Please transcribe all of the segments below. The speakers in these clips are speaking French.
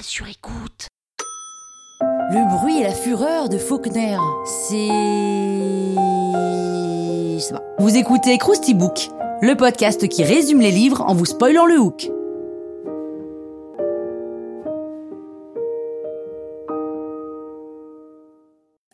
Sur écoute. Le bruit et la fureur de Faulkner, c'est... Vous écoutez Krusty Book, le podcast qui résume les livres en vous spoilant le hook.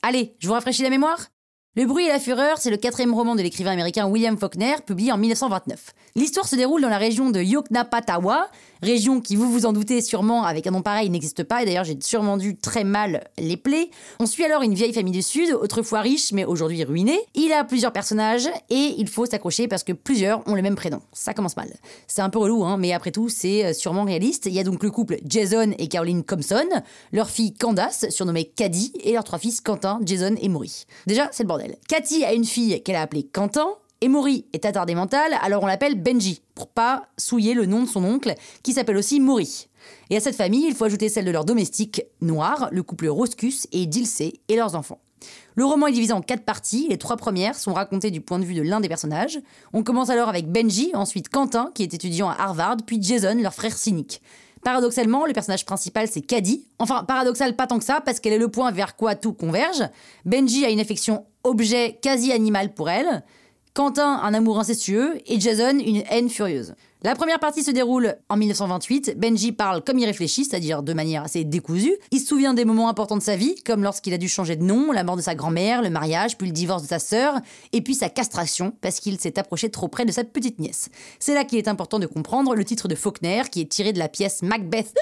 Allez, je vous rafraîchis la mémoire? Le bruit et la fureur, c'est le quatrième roman de l'écrivain américain William Faulkner, publié en 1929. L'histoire se déroule dans la région de Yoknapatawa, région qui, vous vous en doutez sûrement, avec un nom pareil, n'existe pas, et d'ailleurs j'ai sûrement dû très mal les plaies. On suit alors une vieille famille du Sud, autrefois riche, mais aujourd'hui ruinée. Il a plusieurs personnages, et il faut s'accrocher parce que plusieurs ont le même prénom. Ça commence mal. C'est un peu relou, hein, mais après tout, c'est euh, sûrement réaliste. Il y a donc le couple Jason et Caroline Compson, leur fille Candace, surnommée Caddy, et leurs trois fils Quentin, Jason et Maury. Déjà, c'est le bordel. Cathy a une fille qu'elle a appelée Quentin, et Maury est attardé mental, alors on l'appelle Benji, pour pas souiller le nom de son oncle, qui s'appelle aussi Maury. Et à cette famille, il faut ajouter celle de leur domestique noir, le couple Roscus et Dilsey et leurs enfants. Le roman est divisé en quatre parties. Les trois premières sont racontées du point de vue de l'un des personnages. On commence alors avec Benji, ensuite Quentin, qui est étudiant à Harvard, puis Jason, leur frère cynique. Paradoxalement, le personnage principal, c'est Caddy. Enfin, paradoxal pas tant que ça, parce qu'elle est le point vers quoi tout converge. Benji a une affection objet quasi animal pour elle. Quentin, un amour incestueux. Et Jason, une haine furieuse. La première partie se déroule en 1928. Benji parle comme il réfléchit, c'est-à-dire de manière assez décousue. Il se souvient des moments importants de sa vie, comme lorsqu'il a dû changer de nom, la mort de sa grand-mère, le mariage, puis le divorce de sa sœur, et puis sa castration, parce qu'il s'est approché trop près de sa petite nièce. C'est là qu'il est important de comprendre le titre de Faulkner, qui est tiré de la pièce Macbeth,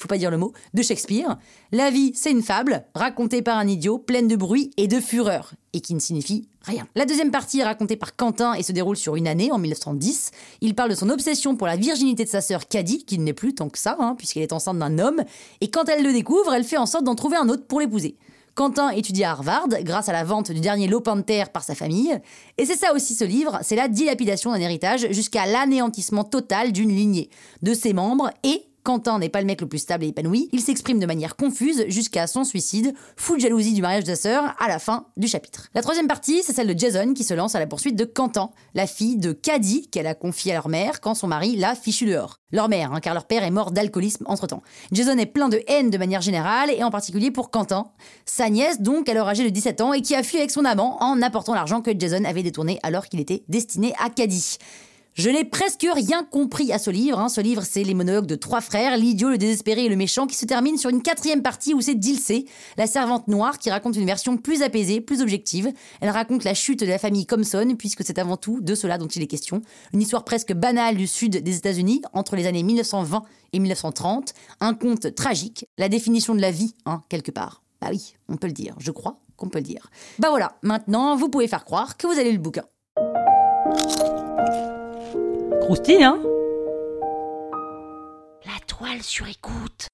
il faut pas dire le mot, de Shakespeare. La vie, c'est une fable, racontée par un idiot, pleine de bruit et de fureur, et qui ne signifie rien. La deuxième partie est racontée par Quentin et se déroule sur une année, en 1910. Il parle de son obsession pour la virginité de sa sœur Caddy, qui n'est plus tant que ça, hein, puisqu'elle est enceinte d'un homme, et quand elle le découvre, elle fait en sorte d'en trouver un autre pour l'épouser. Quentin étudie à Harvard grâce à la vente du dernier lopin de terre par sa famille. Et c'est ça aussi ce livre, c'est la dilapidation d'un héritage jusqu'à l'anéantissement total d'une lignée, de ses membres et Quentin n'est pas le mec le plus stable et épanoui, il s'exprime de manière confuse jusqu'à son suicide, fou de jalousie du mariage de sa sœur à la fin du chapitre. La troisième partie, c'est celle de Jason qui se lance à la poursuite de Quentin, la fille de Caddy qu'elle a confiée à leur mère quand son mari l'a fichu dehors. Leur mère, hein, car leur père est mort d'alcoolisme entre-temps. Jason est plein de haine de manière générale et en particulier pour Quentin, sa nièce donc alors âgée de 17 ans et qui a fui avec son amant en apportant l'argent que Jason avait détourné alors qu'il était destiné à Caddy. Je n'ai presque rien compris à ce livre. Hein. Ce livre, c'est les monologues de trois frères, l'idiot, le désespéré et le méchant, qui se termine sur une quatrième partie où c'est Dilsey, la servante noire, qui raconte une version plus apaisée, plus objective. Elle raconte la chute de la famille Compson, puisque c'est avant tout de cela dont il est question. Une histoire presque banale du sud des États-Unis, entre les années 1920 et 1930. Un conte tragique, la définition de la vie, hein, quelque part. Bah oui, on peut le dire, je crois qu'on peut le dire. Bah voilà, maintenant, vous pouvez faire croire que vous avez lu le bouquin. Hein La toile sur écoute.